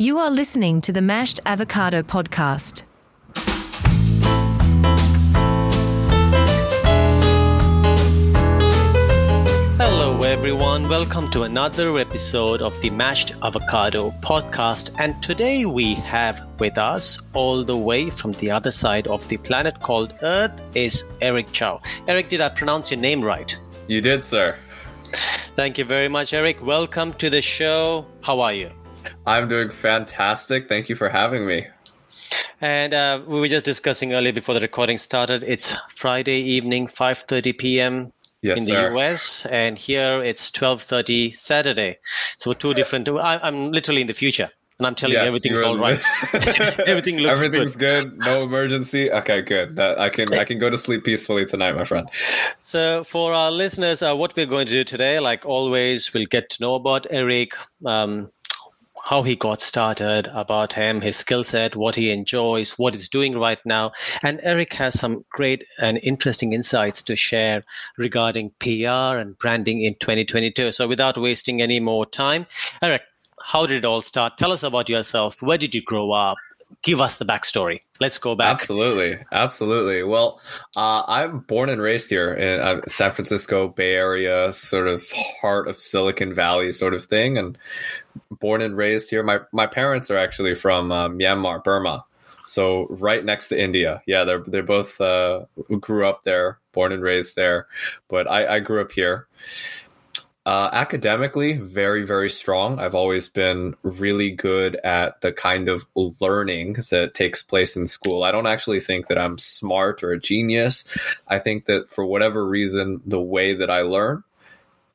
You are listening to the Mashed Avocado Podcast. Hello, everyone. Welcome to another episode of the Mashed Avocado podcast. And today we have with us, all the way from the other side of the planet called Earth, is Eric Chow. Eric, did I pronounce your name right? You did, sir. Thank you very much, Eric. Welcome to the show. How are you? I'm doing fantastic. Thank you for having me. And uh, we were just discussing earlier before the recording started. It's Friday evening, 5:30 p.m. Yes, in the sir. US, and here it's 12:30 Saturday. So two different. I, I'm literally in the future, and I'm telling you Yes, everything's you're all right. Everything looks Everything's good. No emergency. Okay, good. That I can I can go to sleep peacefully tonight, my friend. So, for our listeners, uh, what we're going to do today, like always, we'll get to know about Eric, um, how he got started, about him, his skill set, what he enjoys, what he's doing right now. And Eric has some great and interesting insights to share regarding PR and branding in 2022. So, without wasting any more time, Eric, how did it all start? Tell us about yourself. Where did you grow up? Give us the backstory. Let's go back. Absolutely, absolutely. Well, uh, I'm born and raised here in uh, San Francisco Bay Area, sort of heart of Silicon Valley, sort of thing, and born and raised here. My my parents are actually from uh, Myanmar, Burma, so right next to India. Yeah, they're they're both uh, grew up there, born and raised there, but I, I grew up here. Uh, academically, very, very strong. I've always been really good at the kind of learning that takes place in school. I don't actually think that I'm smart or a genius. I think that for whatever reason, the way that I learn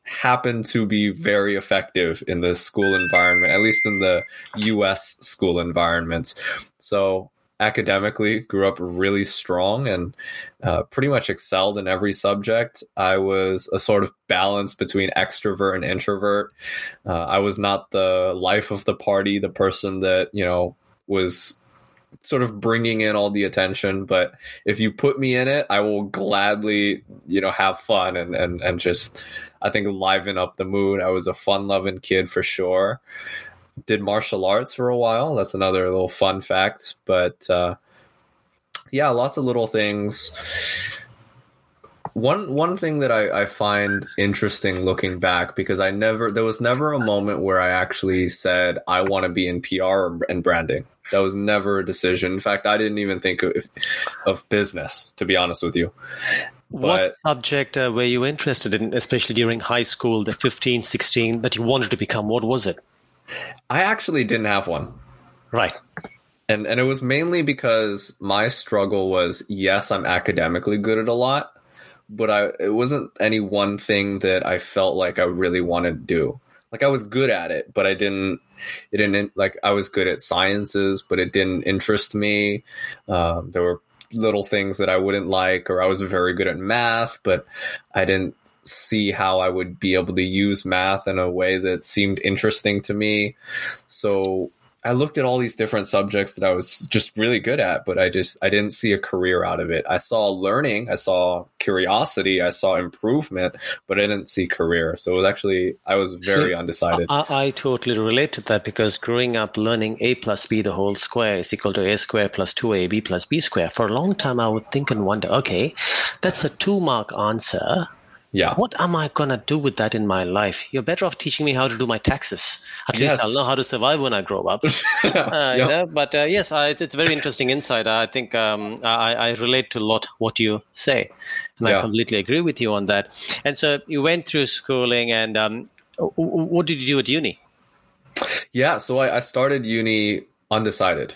happened to be very effective in the school environment, at least in the US school environments. So academically grew up really strong and uh, pretty much excelled in every subject. I was a sort of balance between extrovert and introvert. Uh, i was not the life of the party the person that you know was sort of bringing in all the attention but if you put me in it i will gladly you know have fun and and, and just i think liven up the mood. I was a fun loving kid for sure did martial arts for a while. That's another little fun fact. But uh, yeah, lots of little things. One one thing that I, I find interesting looking back because I never there was never a moment where I actually said I want to be in PR and branding. That was never a decision. In fact, I didn't even think of, of business to be honest with you. what subject uh, were you interested in, especially during high school, the 15, 16, that you wanted to become? What was it? I actually didn't have one. Right. And and it was mainly because my struggle was yes, I'm academically good at a lot, but I it wasn't any one thing that I felt like I really wanted to do. Like I was good at it, but I didn't it didn't like I was good at sciences, but it didn't interest me. Um, there were little things that I wouldn't like, or I was very good at math, but I didn't see how I would be able to use math in a way that seemed interesting to me. So I looked at all these different subjects that I was just really good at, but I just I didn't see a career out of it. I saw learning, I saw curiosity, I saw improvement, but I didn't see career. So it was actually I was very See, undecided. I, I totally relate to that because growing up learning a plus b the whole square is equal to a square plus 2ab plus b square, for a long time I would think and wonder, okay, that's a two mark answer. Yeah. What am I going to do with that in my life? You're better off teaching me how to do my taxes. At least I'll know how to survive when I grow up. Uh, you know, but uh, yes, I, it's, it's very interesting insight. I think um, I, I relate to a lot what you say, and I completely agree with you on that. And so you went through schooling, and um, what did you do at uni? Yeah, so I, I started uni undecided.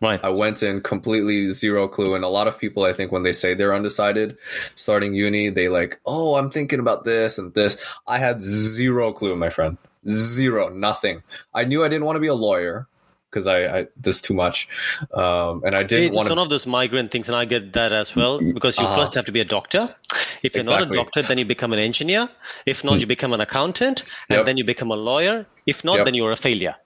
Right. I went in completely zero clue. And a lot of people, I think, when they say they're undecided, starting uni, they like, oh, I'm thinking about this and this. I had zero clue, my friend. Zero, nothing. I knew I didn't want to be a lawyer because I, I this too much, um, and I didn't it's one of those migrant things, and I get that as well because you Uh-huh. first have to be a doctor. If you're not a doctor, then you become an engineer. If not, you become an accountant, and Yep. then you become a lawyer. If not, Yep. then you're a failure.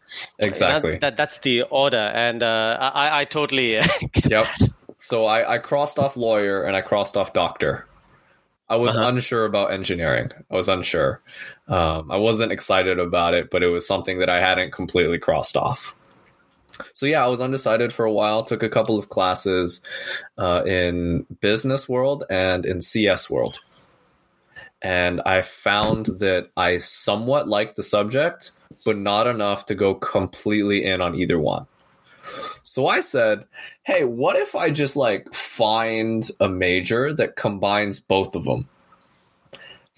Exactly. That, that, that's the order, and uh, I, I totally get Yep. So I, I crossed off lawyer and I crossed off doctor. I was Uh-huh. unsure about engineering. I was unsure. Um, I wasn't excited about it, but it was something that I hadn't completely crossed off. So yeah, I was undecided for a while. Took a couple of classes uh, in business world and in CS world, and I found that I somewhat liked the subject, but not enough to go completely in on either one. So I said, "Hey, what if I just like find a major that combines both of them?"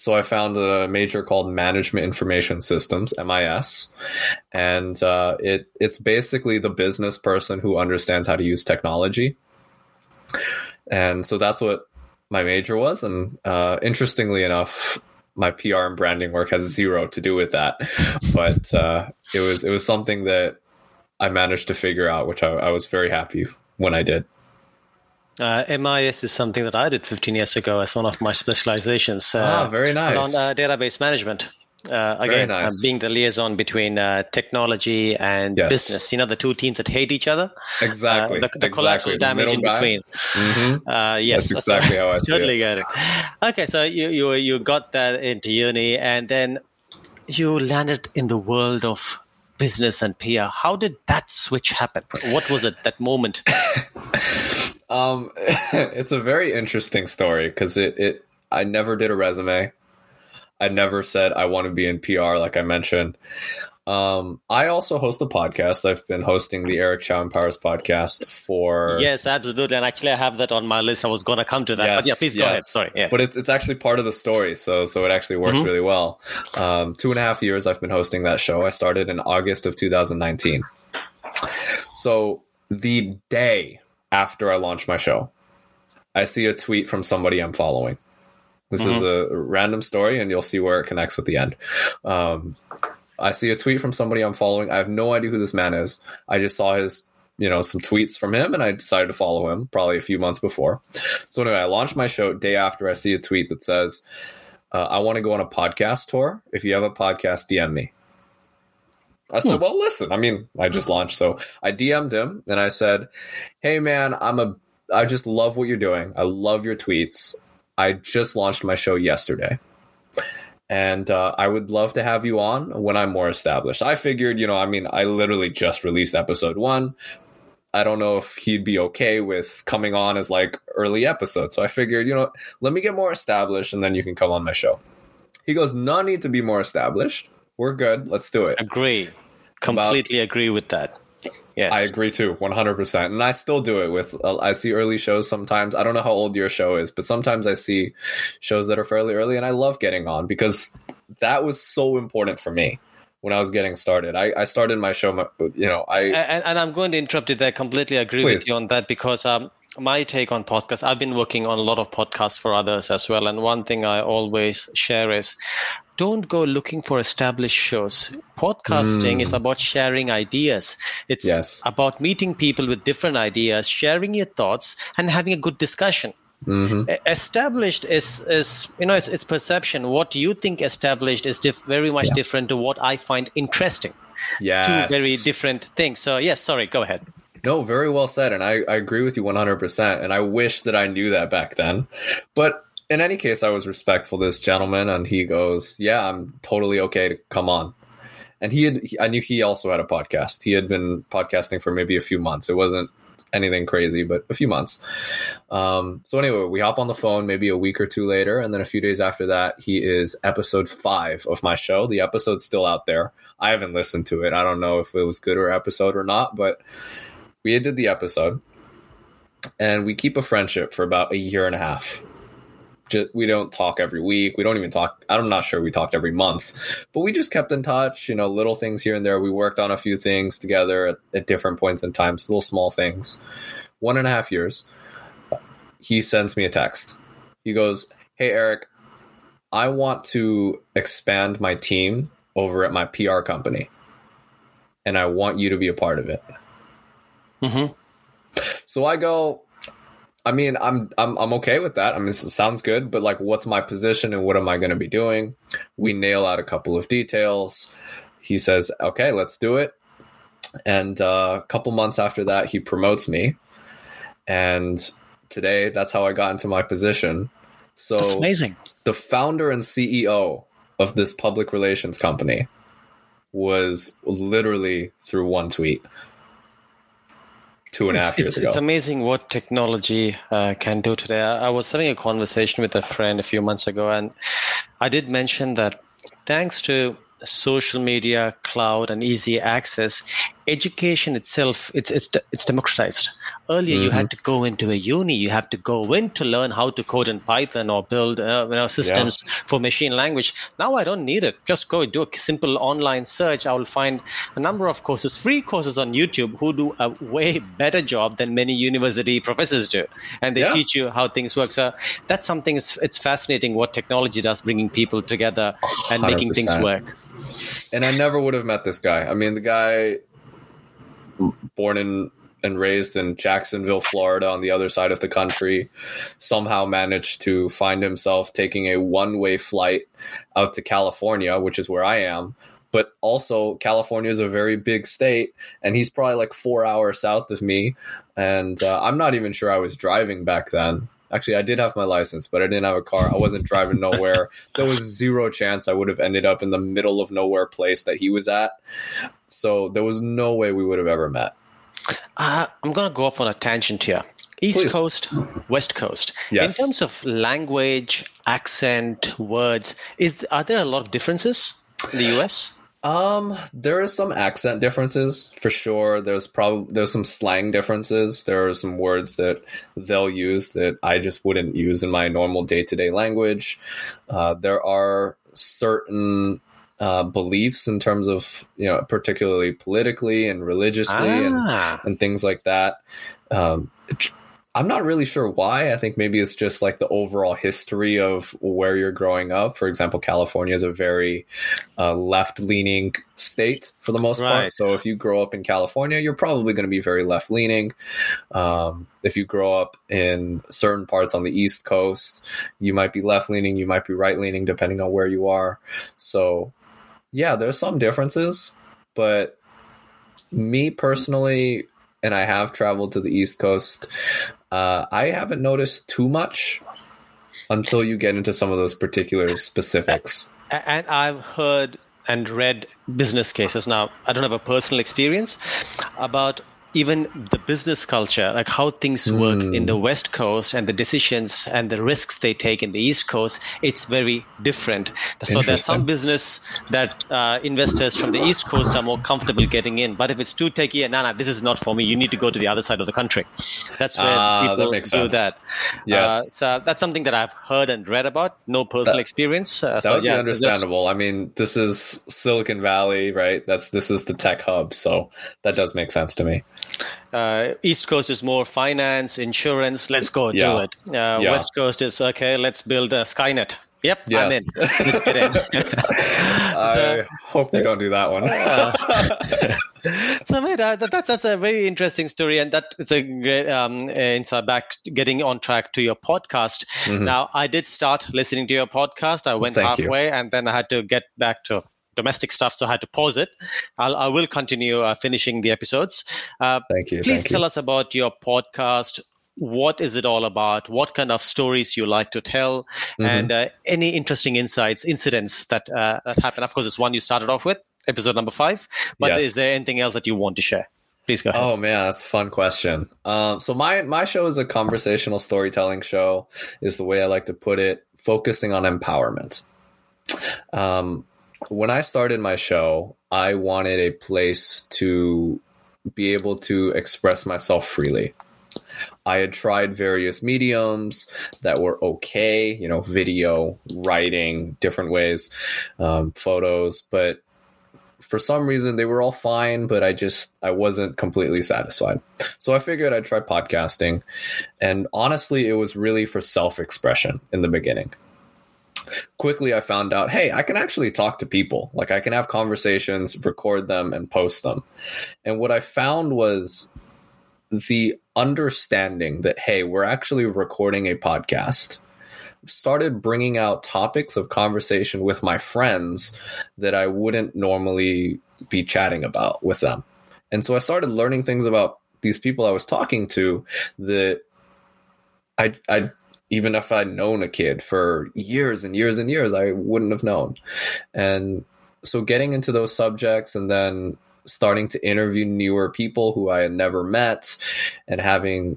So I found a major called Management Information Systems (MIS), and uh, it it's basically the business person who understands how to use technology. And so that's what my major was. And uh, interestingly enough, my PR and branding work has zero to do with that, but uh, it was it was something that I managed to figure out, which I, I was very happy when I did. Uh, MIS is something that I did 15 years ago as one of my specializations. Uh, ah, very nice. On uh, database management. Uh, again, uh, nice. being the liaison between uh, technology and yes. business. You know, the two teams that hate each other. Exactly. the, the collateral damage in guy. between. Mm-hmm. yes, That's exactly how I see totally get it. Okay, so you, you you got that into uni, and then you landed in the world of business and PR. How did that switch happen? What was it that moment? um, it's a very interesting story because it, it I never did a resume. I never said I want to be in PR, like I mentioned. Um, I also host a podcast. I've been hosting the Eric Chow Empowers podcast for yes, absolutely. And actually, I have that on my list. I was going to come to that, yes, but yeah, please go ahead. Sorry, yeah. but it's it's actually part of the story, so so it actually works mm-hmm. really well. Um, two and a half years I've been hosting that show. I started in August of 2019. So the day after I launch my show, I see a tweet from somebody I'm following. This mm-hmm. is a random story, and you'll see where it connects at the end. Um, I see a tweet from somebody I'm following. I have no idea who this man is. I just saw his, you know, some tweets from him, and I decided to follow him probably a few months before. So anyway, I launched my show day after I see a tweet that says, uh, "I want to go on a podcast tour. If you have a podcast, DM me." I said, hmm. "Well, listen. I mean, I just launched, so I DM'd him and I said, "Hey, man, I'm a. I just love what you're doing. I love your tweets. I just launched my show yesterday. And uh, I would love to have you on when I'm more established. I figured, you know, I mean, I literally just released episode one. I don't know if he'd be okay with coming on as like early episode. So I figured, you know, let me get more established and then you can come on my show. He goes, no need to be more established. We're good. Let's do it. Agree. Completely About, agree with that. Yes. I agree too, 100%. And I still do it with, uh, I see early shows sometimes. I don't know how old your show is, but sometimes I see shows that are fairly early and I love getting on because that was so important for me when I was getting started. I, I started my show, you know, I. And, and, I'm going to interrupt you there. I completely agree Please. with you on that because um, my take on podcasts, I've been working on a lot of podcasts for others as well. And one thing I always share is don't go looking for established shows. Podcasting mm. is about sharing ideas. It's yes. about meeting people with different ideas, sharing your thoughts, and having a good discussion. Mm-hmm. Established is is you know it's, it's perception. What you think established is diff- very much yeah. different to what I find interesting. Yeah, two very different things. So yes, sorry, go ahead. No, very well said, and I, I agree with you one hundred percent. And I wish that I knew that back then, but in any case, I was respectful to this gentleman, and he goes, "Yeah, I'm totally okay to come on." And he had, I knew he also had a podcast. He had been podcasting for maybe a few months. It wasn't anything crazy, but a few months. Um, so anyway, we hop on the phone maybe a week or two later, and then a few days after that, he is episode five of my show. The episode's still out there. I haven't listened to it. I don't know if it was good or episode or not, but we did the episode, and we keep a friendship for about a year and a half just, we don't talk every week. We don't even talk. I'm not sure we talked every month, but we just kept in touch. You know, little things here and there. We worked on a few things together at, at different points in time, little small things. One and a half years. He sends me a text. He goes, "Hey Eric, I want to expand my team over at my PR company, and I want you to be a part of it." Mm-hmm. So I go, I mean, I'm I'm I'm okay with that. I mean, it sounds good, but like, what's my position and what am I going to be doing? We nail out a couple of details. He says, "Okay, let's do it." And uh, a couple months after that, he promotes me, and today, that's how I got into my position. So that's amazing. The founder and CEO of this public relations company was literally through one tweet. Two and a half it's, years it's, ago. It's amazing what technology uh, can do today. I, I was having a conversation with a friend a few months ago, and I did mention that thanks to social media, cloud, and easy access, education itself it's it's it's democratized. Earlier, mm-hmm. you had to go into a uni, you have to go in to learn how to code in Python or build uh, you know systems yeah. for machine language. Now I don't need it. Just go do a simple online search. I will find a number of courses, free courses on YouTube, who do a way better job than many university professors do, and they yeah. teach you how things work. So that's something. It's fascinating what technology does, bringing people together and 100%. making things work. And I never would have met this guy. I mean, the guy born in and raised in Jacksonville, Florida, on the other side of the country, somehow managed to find himself taking a one way flight out to California, which is where I am. But also, California is a very big state, and he's probably like four hours south of me. And uh, I'm not even sure I was driving back then. Actually, I did have my license, but I didn't have a car. I wasn't driving nowhere. There was zero chance I would have ended up in the middle of nowhere place that he was at. So there was no way we would have ever met. Uh, I'm going to go off on a tangent here. East Please. Coast, West Coast. Yes. In terms of language, accent, words, is are there a lot of differences in the US? Um, there is some accent differences for sure. There's probably there's some slang differences. There are some words that they'll use that I just wouldn't use in my normal day to day language. Uh, there are certain uh, beliefs in terms of you know particularly politically and religiously ah. and, and things like that. Um, I'm not really sure why. I think maybe it's just like the overall history of where you're growing up. For example, California is a very uh, left leaning state for the most right. part. So if you grow up in California, you're probably going to be very left leaning. Um, if you grow up in certain parts on the East Coast, you might be left leaning, you might be right leaning, depending on where you are. So yeah, there's some differences, but me personally, and I have traveled to the East Coast. Uh, I haven't noticed too much until you get into some of those particular specifics. And I've heard and read business cases. Now, I don't have a personal experience about even the business culture, like how things work mm. in the hmm. West Coast and the decisions and the risks they take in the East Coast, it's very different. So there's some business that uh, investors from the East Coast are more comfortable getting in. But if it's too techy, and nah, nah, this is not for me, you need to go to the other side of the country. That's where uh, people that do sense. that. Yes. Uh, so that's something that I've heard and read about. No personal that, experience. Uh, that so, would yeah, be understandable. I mean, this is Silicon Valley, right? That's this is the tech hub, so that does make sense to me. Uh, East Coast is more finance, insurance. Let's go yeah. do it. Uh, yeah. West Coast is okay. Let's build a Skynet. Yep, yes. I'm in. Let's get in. I hope you don't do that one. uh, so, mate, uh, that, that's that's a very interesting story, and that it's a great um, insight back getting on track to your podcast. Mm-hmm. Now, I did start listening to your podcast. I went Thank halfway, you. and then I had to get back to domestic stuff, so I had to pause it. I'll, I will continue uh, finishing the episodes. Uh, Thank you. Please Thank tell you. us about your podcast. What is it all about? What kind of stories you like to tell, mm-hmm. and uh, any interesting insights, incidents that uh, that happen? Of course, it's one you started off with, episode number five. But yes. is there anything else that you want to share? Please go ahead. Oh man, that's a fun question. Um, so my my show is a conversational storytelling show, is the way I like to put it, focusing on empowerment. Um, when I started my show, I wanted a place to be able to express myself freely. I had tried various mediums that were okay, you know, video, writing, different ways, um, photos, but for some reason they were all fine, but I just I wasn't completely satisfied. So I figured I'd try podcasting, and honestly, it was really for self expression in the beginning quickly I found out, hey, I can actually talk to people. Like I can have conversations, record them, and post them. And what I found was the understanding that, hey, we're actually recording a podcast started bringing out topics of conversation with my friends that I wouldn't normally be chatting about with them. And so I started learning things about these people I was talking to that I I even if I'd known a kid for years and years and years, I wouldn't have known. And so getting into those subjects and then starting to interview newer people who I had never met and having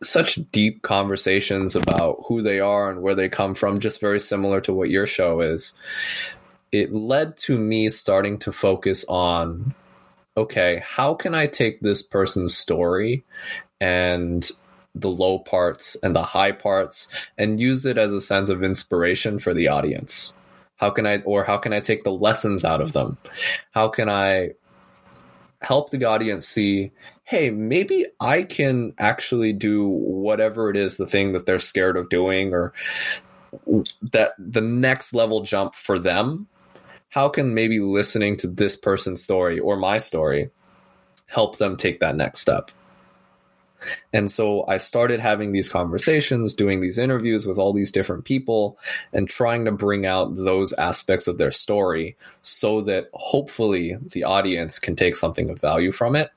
such deep conversations about who they are and where they come from, just very similar to what your show is. It led to me starting to focus on okay, how can I take this person's story and the low parts and the high parts and use it as a sense of inspiration for the audience? How can I, or how can I take the lessons out of them? How can I help the audience see, hey, maybe I can actually do whatever it is, the thing that they're scared of doing, or that the next level jump for them? How can maybe listening to this person's story or my story help them take that next step? And so I started having these conversations, doing these interviews with all these different people, and trying to bring out those aspects of their story so that hopefully the audience can take something of value from it.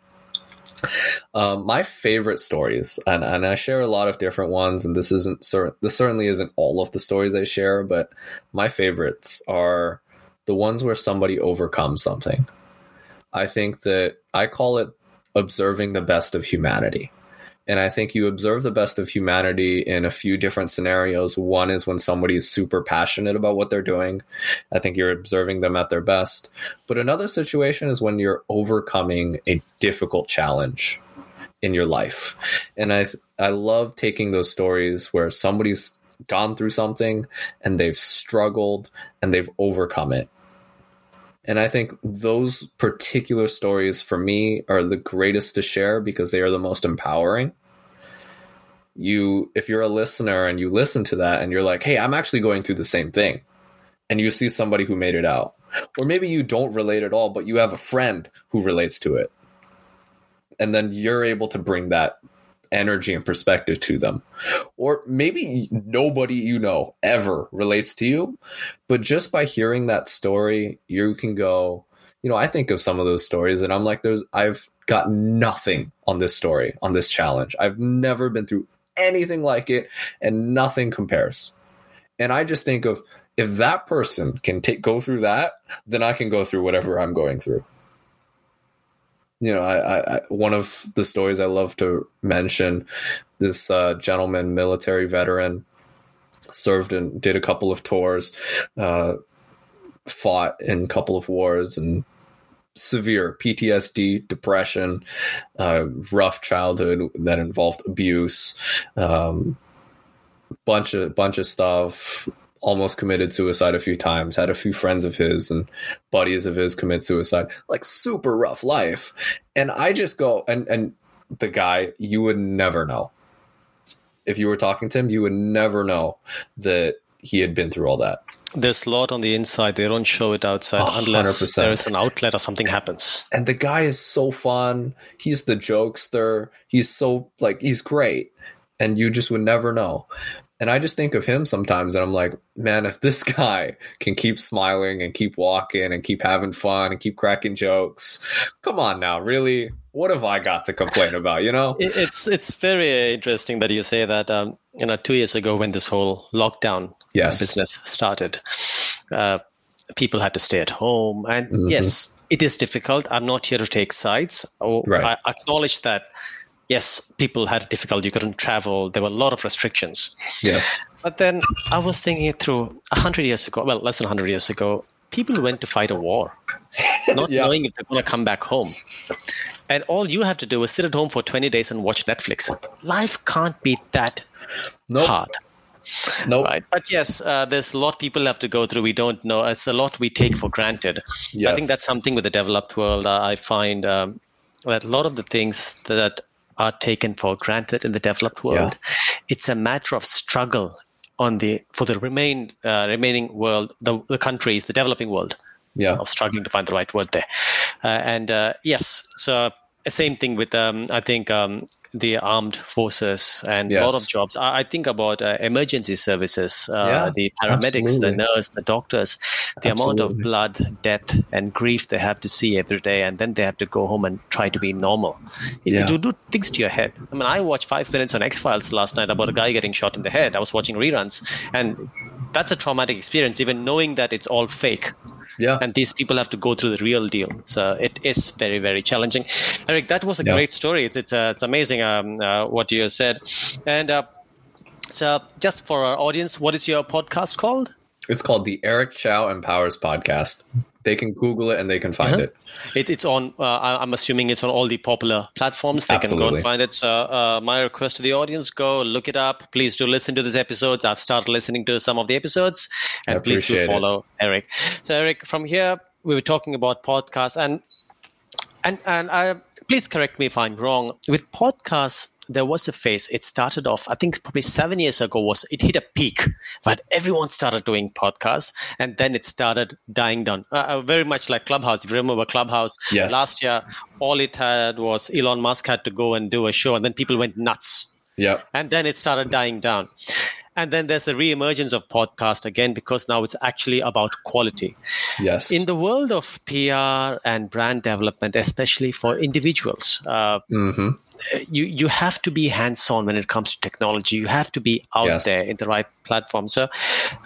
Um, my favorite stories, and, and I share a lot of different ones, and this isn't this certainly isn't all of the stories I share, but my favorites are the ones where somebody overcomes something. I think that I call it observing the best of humanity. And I think you observe the best of humanity in a few different scenarios. One is when somebody is super passionate about what they're doing. I think you're observing them at their best. But another situation is when you're overcoming a difficult challenge in your life. And I I love taking those stories where somebody's gone through something and they've struggled and they've overcome it. And I think those particular stories for me are the greatest to share because they are the most empowering. You, if you're a listener and you listen to that and you're like, hey, I'm actually going through the same thing, and you see somebody who made it out, or maybe you don't relate at all, but you have a friend who relates to it, and then you're able to bring that energy and perspective to them. Or maybe nobody you know ever relates to you, but just by hearing that story, you can go, you know, I think of some of those stories and I'm like, there's, I've got nothing on this story, on this challenge. I've never been through anything like it and nothing compares. And I just think of, if that person can take go through that, then I can go through whatever I'm going through you know, I, I, one of the stories I love to mention this uh, gentleman, military veteran, served and did a couple of tours, uh, fought in a couple of wars, and severe PTSD, depression, uh, rough childhood that involved abuse, um, bunch of bunch of stuff almost committed suicide a few times, had a few friends of his and buddies of his commit suicide. Like super rough life. And I just go and and the guy you would never know. If you were talking to him, you would never know that he had been through all that. There's a lot on the inside. They don't show it outside 100%. unless there is an outlet or something happens. And the guy is so fun. He's the jokester. He's so like he's great. And you just would never know. And I just think of him sometimes and I'm like, man, if this guy can keep smiling and keep walking and keep having fun and keep cracking jokes, come on now, really? What have I got to complain about, you know? It's it's very interesting that you say that um, you know, 2 years ago when this whole lockdown yes. business started, uh, people had to stay at home and mm-hmm. yes, it is difficult. I'm not here to take sides. Right. I acknowledge that yes, people had difficulty. You couldn't travel. There were a lot of restrictions. Yes. But then I was thinking it through. A hundred years ago, well, less than hundred years ago, people went to fight a war, not yeah. knowing if they're going to come back home. And all you have to do is sit at home for 20 days and watch Netflix. Life can't be that nope. hard. No, nope. right. But yes, uh, there's a lot people have to go through. We don't know. It's a lot we take for granted. Yes. I think that's something with the developed world. Uh, I find um, that a lot of the things that are taken for granted in the developed world. Yeah. It's a matter of struggle on the for the remain uh, remaining world, the, the countries, the developing world. Yeah, of struggling to find the right word there. Uh, and uh, yes, so same thing with um, I think um, the armed forces and yes. a lot of jobs. I, I think about uh, emergency services, uh, yeah, the paramedics, absolutely. the nurse, the doctors, the absolutely. amount of blood, death, and grief they have to see every day, and then they have to go home and try to be normal. It, yeah. it do things to your head. I mean, I watched five minutes on X Files last night about a guy getting shot in the head. I was watching reruns, and that's a traumatic experience, even knowing that it's all fake Yeah. And these people have to go through the real deal. So it is very, very challenging. Eric, that was a Yeah. great story. It's it's, uh, it's amazing um, uh, what you said. And uh, so, just for our audience, what is your podcast called? It's called the Eric Chow Empowers Podcast. They can Google it and they can find Uh-huh. it. It, it's on. Uh, I- I'm assuming it's on all the popular platforms. They can go and find it. So, uh, my request to the audience: go look it up. Please do listen to these episodes. I've started listening to some of the episodes, and please do appreciate it. follow Eric. So, Eric, from here we were talking about podcasts, and and and I please correct me if I'm wrong. With podcasts, there was a phase. It started off, I think, probably seven years ago. Was it hit a peak? But everyone started doing podcasts, and then it started dying down. Uh, Uh, very much like Clubhouse. If you remember Clubhouse, Yes. last year, all it had was Elon Musk had to go and do a show, and then people went nuts Yep. and then it started dying down. And then there's a reemergence of podcast again because now it's actually about quality. Yes. In the world of PR and brand development, especially for individuals, uh, hmm you you have to be hands on when it comes to technology. You have to be out Yes. there in the right platform. So,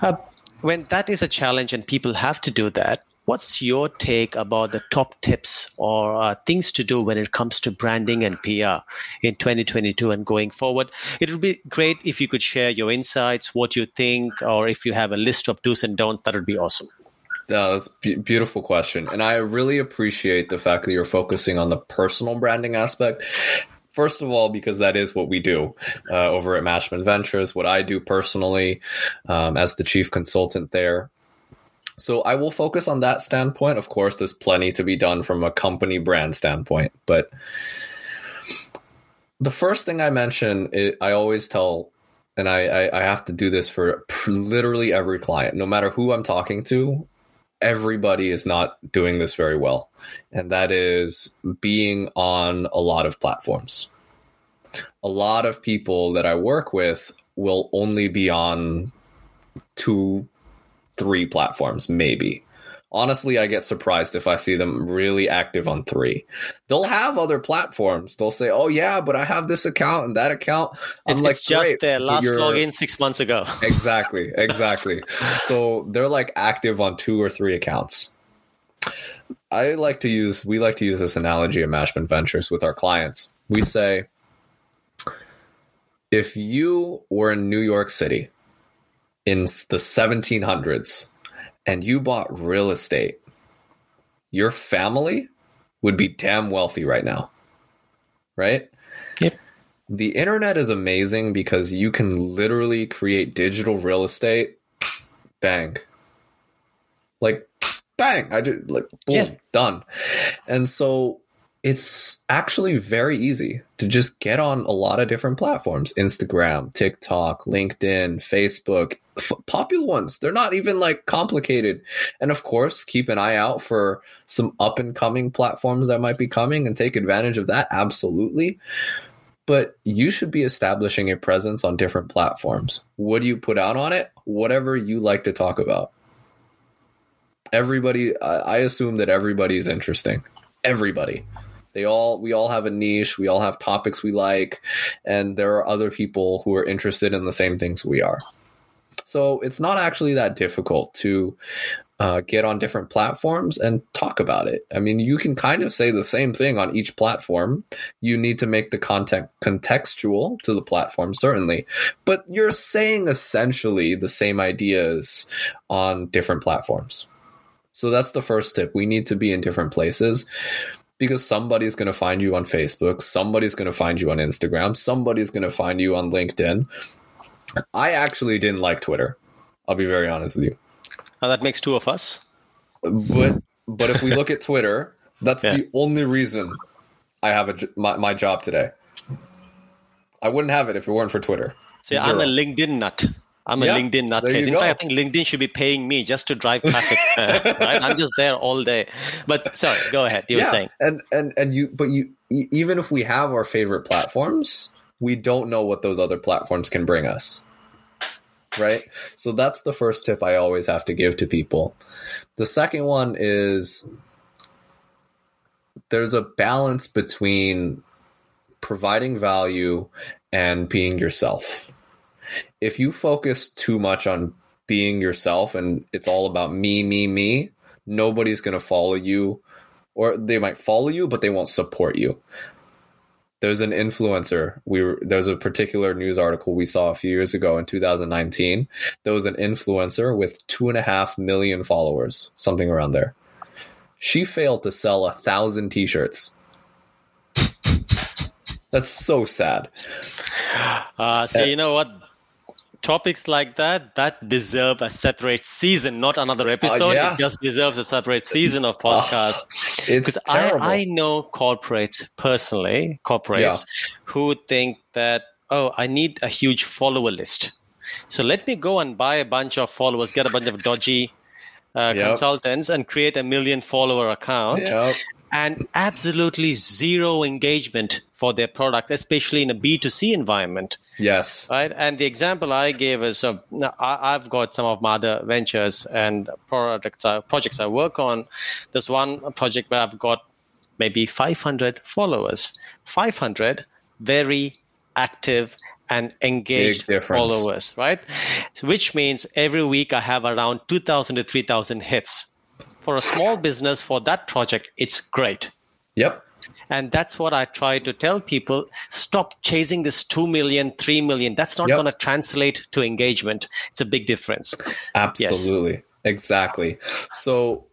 uh, when that is a challenge and people have to do that, what's your take about the top tips or uh, things to do when it comes to branding and PR in 2022 and going forward? It would be great if you could share your insights, what you think, or if you have a list of do's and don'ts. That would be awesome. That's a beautiful question. And I really appreciate the fact that you're focusing on the personal branding aspect. First of all, because that is what we do uh, over at Mashman Ventures, what I do personally um, as the chief consultant there. So I will focus on that standpoint. Of course, there's plenty to be done from a company brand standpoint. But the first thing I mention, i always tell, and I, I, I have to do this for literally every client, no matter who I'm talking to, everybody is not doing this very well. And that is being on a lot of platforms. A lot of people that I work with will only be on two, three platforms, maybe. Honestly, I get surprised if I see them really active on three. They'll have other platforms. They'll say, "Oh yeah, but I have this account and that account." I'm It's, like, it's just "Great, their last you're- login six months ago. exactly exactly so they're like active on two or three accounts i like to use we like to use this analogy at mashman ventures with our clients we say if you were in new york city in the 1700s and you bought real estate your family would be damn wealthy right now. Right? Yep. the internet is amazing because you can literally create digital real estate bang. Like bang! I did like boom Yeah. done. And so it's actually very easy to just get on a lot of different platforms instagram tiktok linkedin facebook f- popular ones they're not even like complicated and of course keep an eye out for some up and coming platforms that might be coming and take advantage of that absolutely but you should be establishing a presence on different platforms. What do you put out on it? Whatever you like to talk about. Everybody, I I assume that everybody is interesting. Everybody. They all, we all have a niche. We all have topics we like, and there are other people who are interested in the same things we are. So it's not actually that difficult to uh, get on different platforms and talk about it. I mean, you can kind of say the same thing on each platform. You need to make the content contextual to the platform, certainly, but you're saying essentially the same ideas on different platforms. So that's the first tip. We need to be in different places because somebody's going to find you on Facebook, somebody's going to find you on Instagram, somebody's going to find you on LinkedIn. I actually didn't like Twitter. I'll be very honest with you. Uh, that makes two of us. But but if we look at Twitter, that's Yeah. the only reason I have a, my, my job today. I wouldn't have it if it weren't for Twitter. See, I'm a LinkedIn nut. I'm a Yeah, LinkedIn nutcase. In fact, I think LinkedIn should be paying me just to drive traffic. uh, right? I'm just there all day. But sorry, go ahead. You were saying. and and and you, but you, even if we have our favorite platforms, we don't know what those other platforms can bring us. Right. So that's the first tip I always have to give to people. The second one is there's a balance between providing value and being yourself. If you focus too much on being yourself and it's all about me, me, me, nobody's going to follow you, or they might follow you, but they won't support you. There's an influencer. We were, there's a particular news article we saw a few years ago in 2019. There was an influencer with two and a half million followers, something around there. She failed to sell a thousand t-shirts. That's so sad. Uh, so you know what? Topics like that that deserve a separate season, not another oh, episode. yeah. It just deserves a separate season of oh, podcast. It's Because I. I know corporates personally, corporates who think that, oh, I need a huge follower list. So let me go and buy a bunch of followers, get a bunch of dodgy uh, Yep. consultants, and create a million follower account Yep. and absolutely zero engagement for their products, especially in a B2C environment Yes. right? And the example I gave is uh, I, I've got some of my other ventures and projects I, projects I work on. There's one project where I've got maybe 500 followers, 500 very active and engaged followers, right? So which means every week I have around 2,000 to 3,000 hits. For a small business, for that project, it's great. Yep. And that's what I try to tell people. Stop chasing this 2 million, 3 million. That's not Yep. going to translate to engagement. It's a big difference. Absolutely. Exactly. So,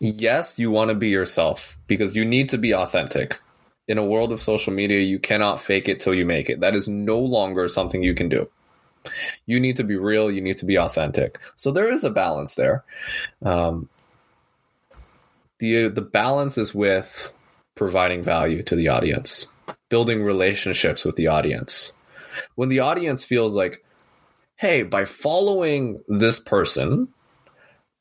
yes, you want to be yourself because you need to be authentic. In a world of social media, you cannot fake it till you make it. That is no longer something you can do. You need to be real. You need to be authentic. So there is a balance there. Um, the the balance is with providing value to the audience, building relationships with the audience. When the audience feels like, hey, by following this person,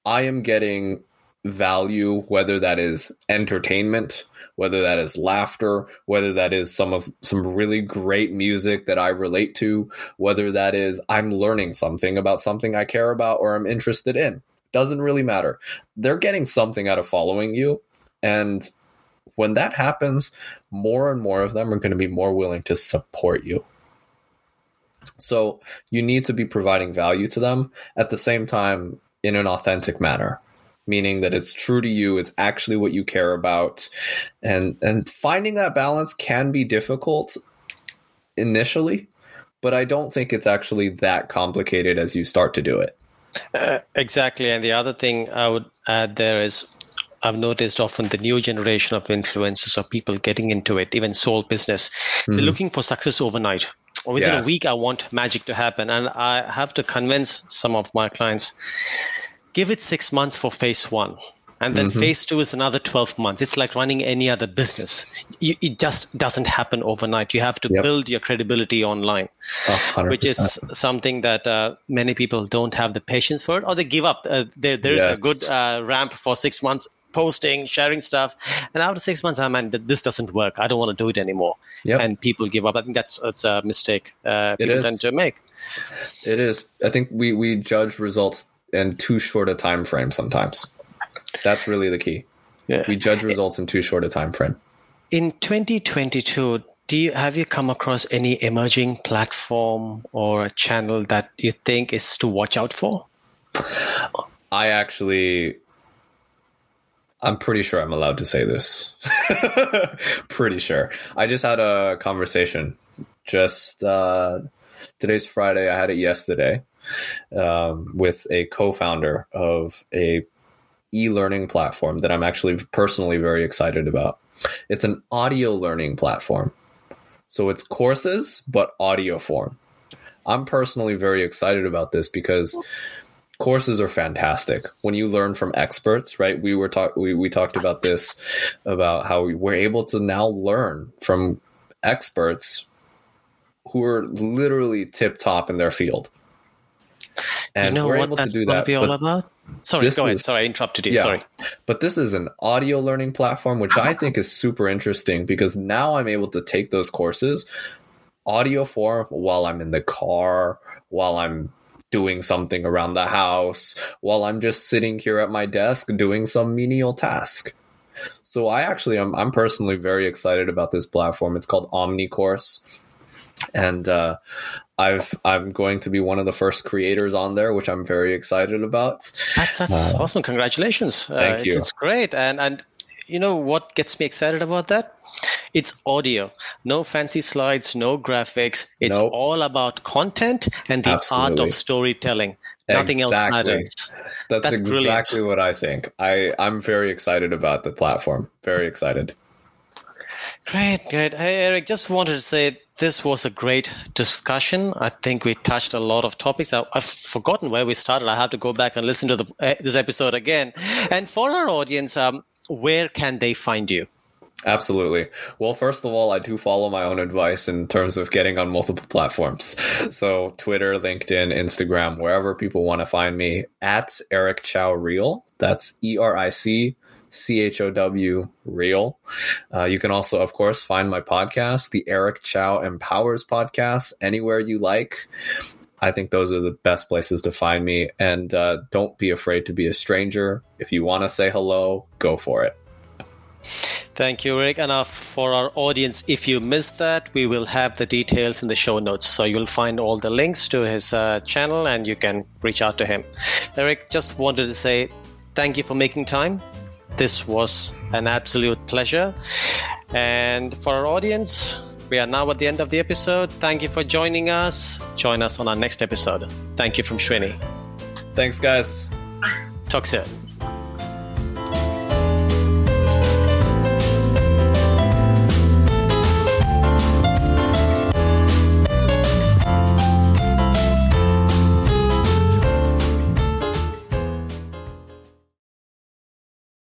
I am getting value, whether that is entertainment, whether that is laughter, whether that is some of some really great music that I relate to, whether that is I'm learning something about something I care about or I'm interested in. Doesn't really matter. They're getting something out of following you. And when that happens, more and more of them are going to be more willing to support you. So you need to be providing value to them at the same time in an authentic manner, meaning that it's true to you, it's actually what you care about. And and finding that balance can be difficult initially, but I don't think it's actually that complicated as you start to do it. Uh, exactly. And the other thing I would add there is I've noticed often the new generation of influencers or people getting into it, even soul business, they're looking for success overnight. Or within Yes. a week, I want magic to happen. And I have to convince some of my clients give it six months for phase one. And then phase two is another 12 months. It's like running any other business. You, it just doesn't happen overnight. You have to Yep. build your credibility online hundred which is something that uh, many people don't have the patience for it or they give up. Uh, there, there is Yes. a good uh, ramp for six months posting, sharing stuff, and after six months, I'm like, this doesn't work. I don't want to do it anymore, Yep. and people give up. I think that's that's a mistake uh, people tend to make. It is. I think we we judge results in too short a time frame sometimes. That's really the key. Yeah. We judge results in too short a time frame. In 2022, do you have you come across any emerging platform or a channel that you think is to watch out for? I actually I'm pretty sure I'm allowed to say this. pretty sure. I just had a conversation just uh today's Friday. I had it yesterday um, with a co-founder of a e-learning platform that I'm actually personally very excited about. It's an audio learning platform. So it's courses but audio form. I'm personally very excited about this because courses are fantastic when you learn from experts right we were talk we, we talked about this about how we were able to now learn from experts who are literally tip top in their field and you know we're what able that's to do going to that be all about? Sorry, go ahead. is- Sorry, I interrupted you. Yeah. Sorry. but this is an audio learning platform, which I think is super interesting because now I'm able to take those courses audio form while I'm in the car, while I'm doing something around the house, while I'm just sitting here at my desk doing some menial task. So I actually I'm I'm personally very excited about this platform. It's called OmniCourse. and uh, I've I'm going to be one of the first creators on there, which I'm very excited about. That's that's uh, awesome! Congratulations! Thank uh, you. It's, it's great, and and you know what gets me excited about that? It's audio, no fancy slides, no graphics. It's nope. all about content and the Absolutely. art of storytelling. Nothing exactly. else matters. That's, That's exactly brilliant. what I think. I, I'm very excited about the platform. Very excited. Great, great. Hey, Eric, just wanted to say this was a great discussion. I think we touched a lot of topics. I, have forgotten where we started. I have to go back and listen to the, uh, this episode again. And for our audience, um, where can they find you? Absolutely. Well, first of all, I do follow my own advice in terms of getting on multiple platforms. So Twitter, LinkedIn, Instagram, wherever people want to find me at Eric Chow Real. That's E R I C C H O W Real. Uh, you can also, of course, find my podcast, the Eric Chow Empowers podcast, anywhere you like. I think those are the best places to find me. And uh, don't be afraid to be a stranger. If you want to say hello, go for it. Thank you, Rick. And uh, for our audience, if you missed that, we will have the details in the show notes. So you'll find all the links to his uh, channel and you can reach out to him. Eric, just wanted to say thank you for making time. This was an absolute pleasure. And for our audience, we are now at the end of the episode. Thank you for joining us. Join us on our next episode. Thank you from Shrini. Thanks, guys. Talk soon.